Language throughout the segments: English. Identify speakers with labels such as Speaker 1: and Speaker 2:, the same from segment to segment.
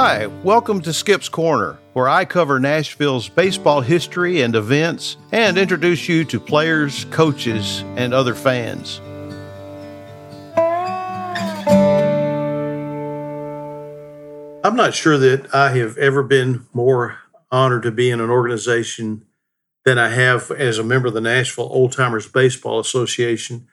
Speaker 1: Hi, welcome to Skip's Corner, where I cover Nashville's baseball history and events and introduce you to players, coaches, and other fans. I'm not sure that I have ever been more honored to be in an organization than I have as a member of the Nashville Old Timers Baseball Association.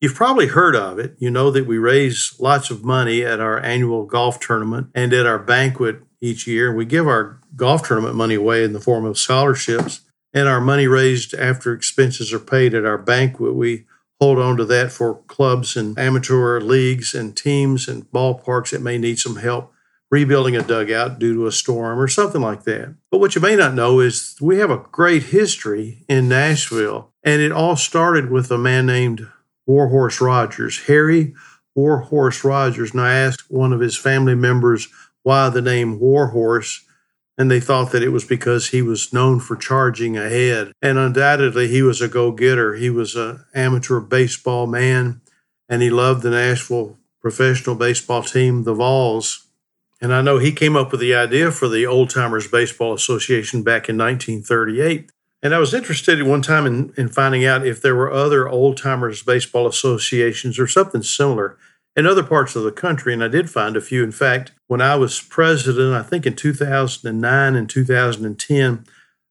Speaker 1: You've probably heard of it. You know that we raise lots of money at our annual golf tournament and at our banquet each year. We give our golf tournament money away in the form of scholarships. And our money raised after expenses are paid at our banquet, we hold on to that for clubs and amateur leagues and teams and ballparks that may need some help rebuilding a dugout due to a storm or something like that. But what you may not know is we have a great history in Nashville, and it all started with a man named Warhorse Rogers, Harry Warhorse Rogers. And I asked one of his family members why the name Warhorse, and they thought that it was because he was known for charging ahead. And undoubtedly, he was a go getter. He was an amateur baseball man, and he loved the Nashville professional baseball team, the Vols. And I know he came up with the idea for the Old Timers Baseball Association back in 1938. And I was interested at one time in, in finding out if there were other old timers baseball associations or something similar in other parts of the country. And I did find a few. In fact, when I was president, I think in 2009 and 2010,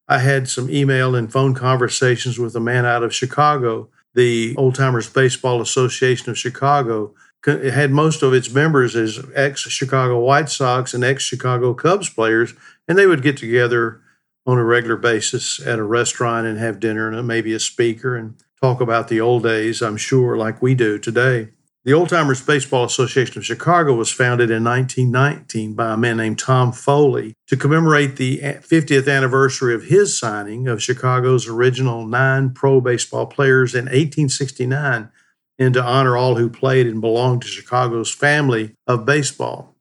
Speaker 1: I had some email and phone conversations with a man out of Chicago, the Old Timers Baseball Association of Chicago. It had most of its members as ex Chicago White Sox and ex Chicago Cubs players, and they would get together on a regular basis at a restaurant and have dinner and maybe a speaker and talk about the old days, I'm sure, like we do today. The Old Timers Baseball Association of Chicago was founded in 1919 by a man named Tom Foley to commemorate the 50th anniversary of his signing of Chicago's original nine pro baseball players in 1869 and to honor all who played and belonged to Chicago's family of baseball.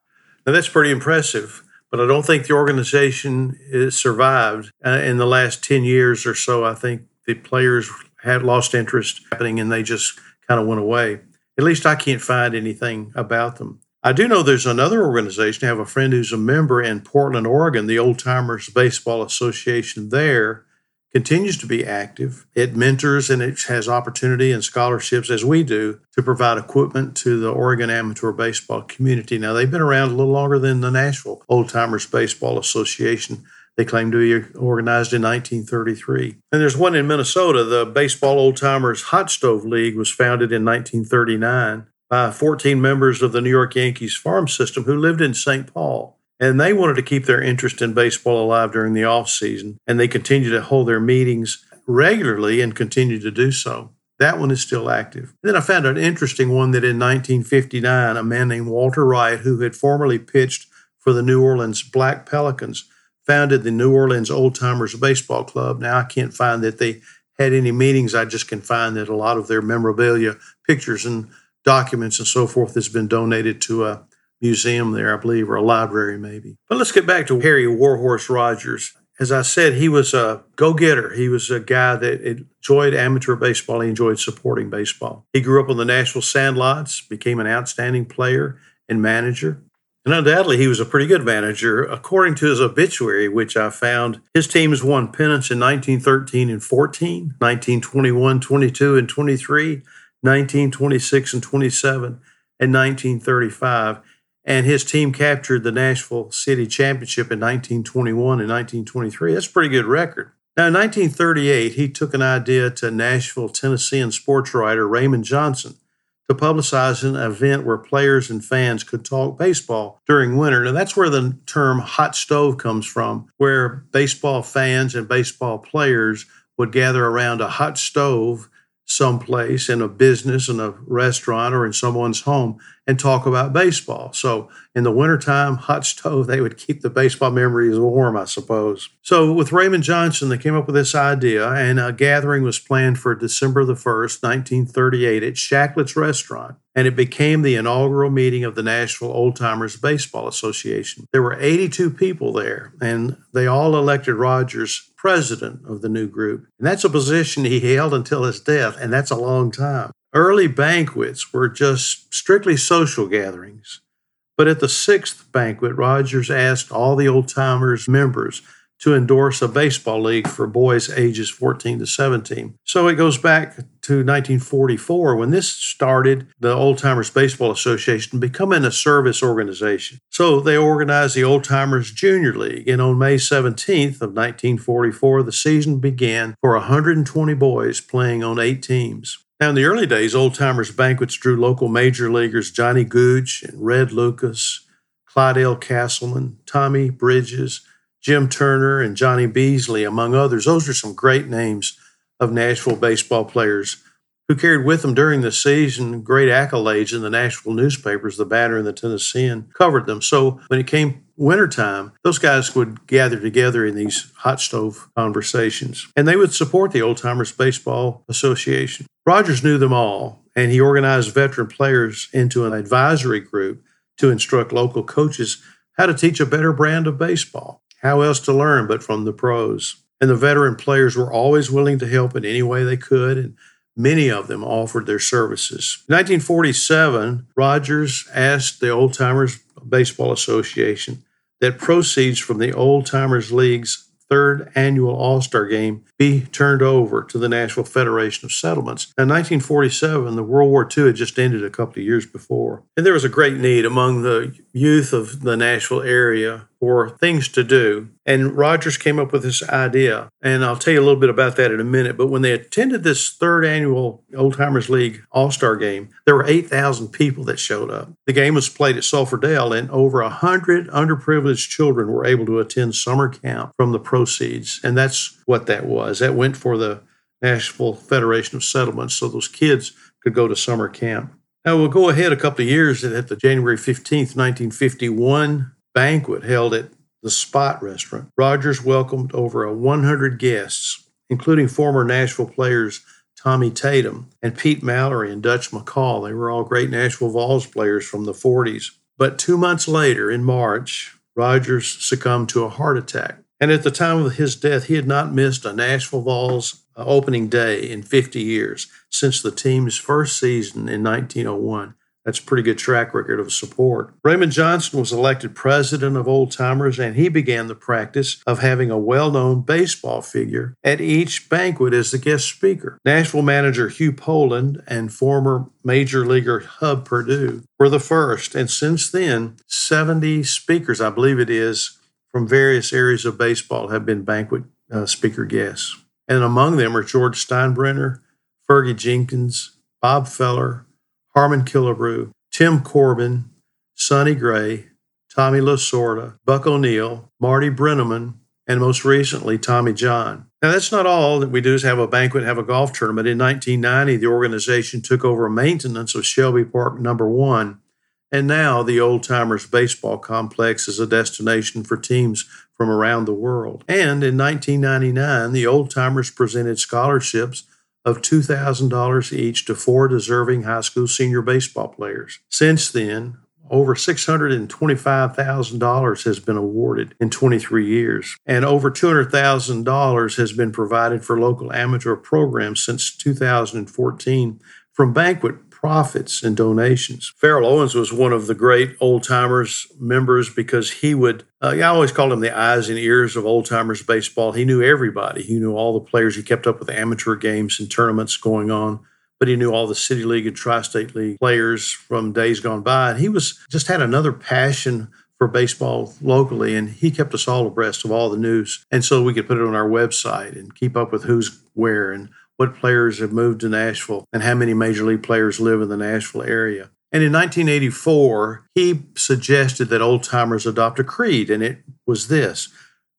Speaker 1: Now, that's pretty impressive but I don't think the organization has survived uh, in the last 10 years or so. I think the players had lost interest happening and they just kind of went away. At least I can't find anything about them. I do know there's another organization. I have a friend who's a member in Portland, Oregon, the Old Timers Baseball Association there continues to be active. It mentors and it has opportunity and scholarships, as we do, to provide equipment to the Oregon amateur baseball community. Now, they've been around a little longer than the Nashville Old Timers Baseball Association. They claim to be organized in 1933. And there's one in Minnesota. The Baseball Old Timers Hot Stove League was founded in 1939 by 14 members of the New York Yankees farm system who lived in St. Paul. And they wanted to keep their interest in baseball alive during the off season, and they continue to hold their meetings regularly and continue to do so. That one is still active. Then I found an interesting one that in 1959, a man named Walter Wright, who had formerly pitched for the New Orleans Black Pelicans, founded the New Orleans Old Timers Baseball Club. Now, I can't find that they had any meetings. I just can find that a lot of their memorabilia, pictures, and documents and so forth has been donated to a museum there, I believe, or a library maybe. But let's get back to Harry Warhorse Rogers. As I said, he was a go getter. He was a guy that enjoyed amateur baseball. He enjoyed supporting baseball. He grew up on the Nashville Sandlots, became an outstanding player and manager. And undoubtedly, he was a pretty good manager. According to his obituary, which I found, his teams won pennants in 1913 and 14, 1921, 22, and 23, 1926 and 27, and 1935 and his team captured the Nashville City Championship in 1921 and 1923. That's a pretty good record. Now, in 1938, he took an idea to Nashville, Tennessean sports writer Raymond Johnson to publicize an event where players and fans could talk baseball during winter. Now, that's where the term hot stove comes from, where baseball fans and baseball players would gather around a hot stove someplace in a business, in a restaurant, or in someone's home and talk about baseball. So in the wintertime, hot stove, they would keep the baseball memories warm, I suppose. So with Raymond Johnson, they came up with this idea, and a gathering was planned for December the 1st, 1938, at Shacklett's Restaurant. And it became the inaugural meeting of the Nashville Old Timers Baseball Association. There were 82 people there, and they all elected Rogers president of the new group. And that's a position he held until his death, and that's a long time. Early banquets were just strictly social gatherings. But at the sixth banquet, Rogers asked all the old timers members to endorse a baseball league for boys ages 14 to 17. So it goes back to 1944 when this started the Old Timers Baseball Association becoming a service organization. So they organized the Old Timers Junior League and on May 17th of 1944 the season began for 120 boys playing on 8 teams. Now, in the early days, Old Timers banquets drew local major leaguers Johnny Gooch and Red Lucas, Clydell Castleman, Tommy Bridges, Jim Turner, and Johnny Beazley, among others. Those are some great names of Nashville baseball players who carried with them during the season great accolades in the Nashville newspapers. The Banner and the Tennessean covered them. So when it came wintertime, those guys would gather together in these hot stove conversations and they would support the Old Timers Baseball Association. Rogers knew them all and he organized veteran players into an advisory group to instruct local coaches how to teach a better brand of baseball. How else to learn but from the pros? And the veteran players were always willing to help in any way they could, and many of them offered their services. In 1947, Rogers asked the Old Timers Baseball Association that proceeds from the Old Timers League's third annual All Star game be turned over to the Nashville Federation of Settlements. In 1947, the World War II had just ended a couple of years before. And there was a great need among the youth of the Nashville area for things to do. And Rogers came up with this idea. And I'll tell you a little bit about that in a minute. But when they attended this third annual Old Timers League All Star game, there were 8,000 people that showed up. The game was played at Sulphur and over 100 underprivileged children were able to attend summer camp from the proceeds. And that's what that was. That went for the Nashville Federation of Settlements. So those kids could go to summer camp. Now we'll go ahead a couple of years at the January 15th, 1951 banquet held at the Spot Restaurant. Rogers welcomed over 100 guests, including former Nashville players Tommy Tatum and Pete Mallory and Dutch McCall. They were all great Nashville Vols players from the 40s. But two months later, in March, Rogers succumbed to a heart attack. And at the time of his death, he had not missed a Nashville Vols uh, opening day in 50 years since the team's first season in 1901. That's a pretty good track record of support. Raymond Johnson was elected president of Old Timers, and he began the practice of having a well known baseball figure at each banquet as the guest speaker. Nashville manager Hugh Poland and former major leaguer Hub Perdue were the first, and since then, 70 speakers, I believe it is, from various areas of baseball have been banquet uh, speaker guests. And among them are George Steinbrenner, Fergie Jenkins, Bob Feller, Harmon Killebrew, Tim Corbin, Sonny Gray, Tommy Lasorda, Buck O'Neil, Marty Brennaman, and most recently, Tommy John. Now, that's not all that we do is have a banquet, have a golf tournament. In 1990, the organization took over maintenance of Shelby Park number one, and now the Old Timers Baseball Complex is a destination for teams from around the world. And in 1999, the Old Timers presented scholarships of $2,000 each to four deserving high school senior baseball players. Since then, over $625,000 has been awarded in 23 years, and over $200,000 has been provided for local amateur programs since 2014 from banquet profits and donations. Farrell Owens was one of the great old timers members because he would, uh, I always called him the eyes and ears of old timers baseball. He knew everybody, he knew all the players. He kept up with amateur games and tournaments going on. But he knew all the city league and tri-state league players from days gone by. And he was just had another passion for baseball locally, and he kept us all abreast of all the news. And so we could put it on our website and keep up with who's where and what players have moved to Nashville and how many major league players live in the Nashville area. And in 1984, he suggested that old timers adopt a creed, and it was this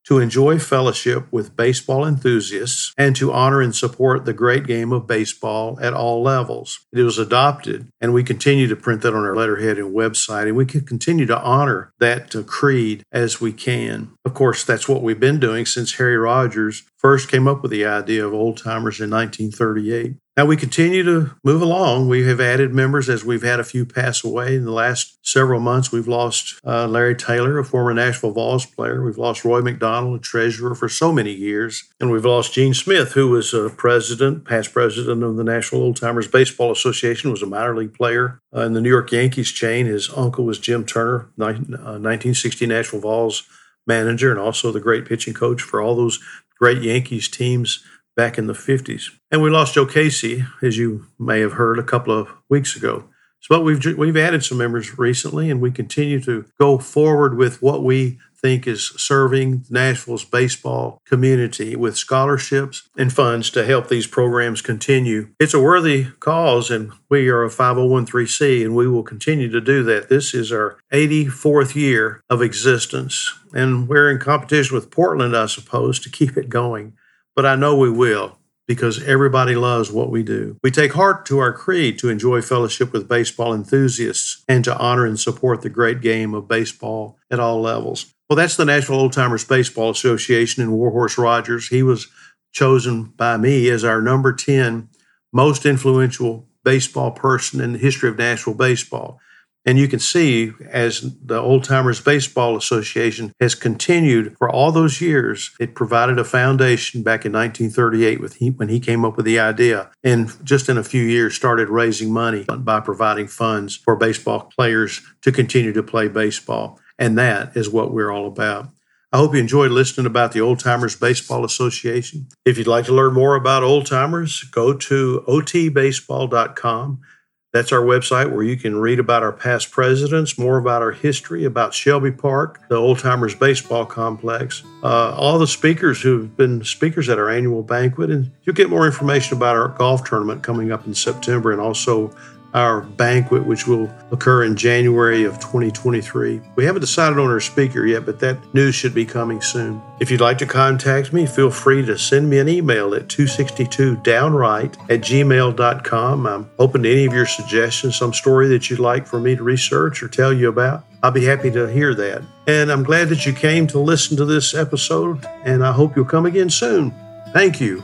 Speaker 1: to enjoy fellowship with baseball enthusiasts, and to honor and support the great game of baseball at all levels. It was adopted, and we continue to print that on our letterhead and website, and we can continue to honor that uh, creed as we can. Of course, that's what we've been doing since Harry Rogers first came up with the idea of old timers in 1938. Now we continue to move along. We have added members as we've had a few pass away in the last several months. We've lost uh, Larry Taylor, a former Nashville Vols player. We've lost Roy McDonald, a treasurer for so many years. And we've lost Gene Smith, who was a president, past president of the Nashville Old Timers Baseball Association, was a minor league player uh, in the New York Yankees chain. His uncle was Jim Turner, 1960 uh, Nashville Vols manager, and also the great pitching coach for all those great Yankees teams back in the 50s. And we lost Joe Casey, as you may have heard a couple of weeks ago. But we've we've added some members recently, and we continue to go forward with what we think is serving Nashville's baseball community with scholarships and funds to help these programs continue. It's a worthy cause, and we are a 501c, and we will continue to do that. This is our 84th year of existence, and we're in competition with Portland, I suppose, to keep it going but I know we will because everybody loves what we do. We take heart to our creed to enjoy fellowship with baseball enthusiasts and to honor and support the great game of baseball at all levels. Well, that's the Nashville Old Timers Baseball Association and Warhorse Rogers. He was chosen by me as our number 10 most influential baseball person in the history of Nashville baseball. And you can see as the Old Timers Baseball Association has continued for all those years, it provided a foundation back in 1938 with he, when he came up with the idea. And just in a few years, started raising money by providing funds for baseball players to continue to play baseball. And that is what we're all about. I hope you enjoyed listening about the Old Timers Baseball Association. If you'd like to learn more about old timers, go to otbaseball.com. That's our website where you can read about our past presidents, more about our history, about Shelby Park, the Old Timers Baseball Complex, uh, all the speakers who've been speakers at our annual banquet, and you'll get more information about our golf tournament coming up in September and also our banquet, which will occur in January of 2023. We haven't decided on our speaker yet, but that news should be coming soon. If you'd like to contact me, feel free to send me an email at 262downright at gmail.com. I'm open to any of your suggestions, some story that you'd like for me to research or tell you about. I'll be happy to hear that. And I'm glad that you came to listen to this episode, and I hope you'll come again soon. Thank you.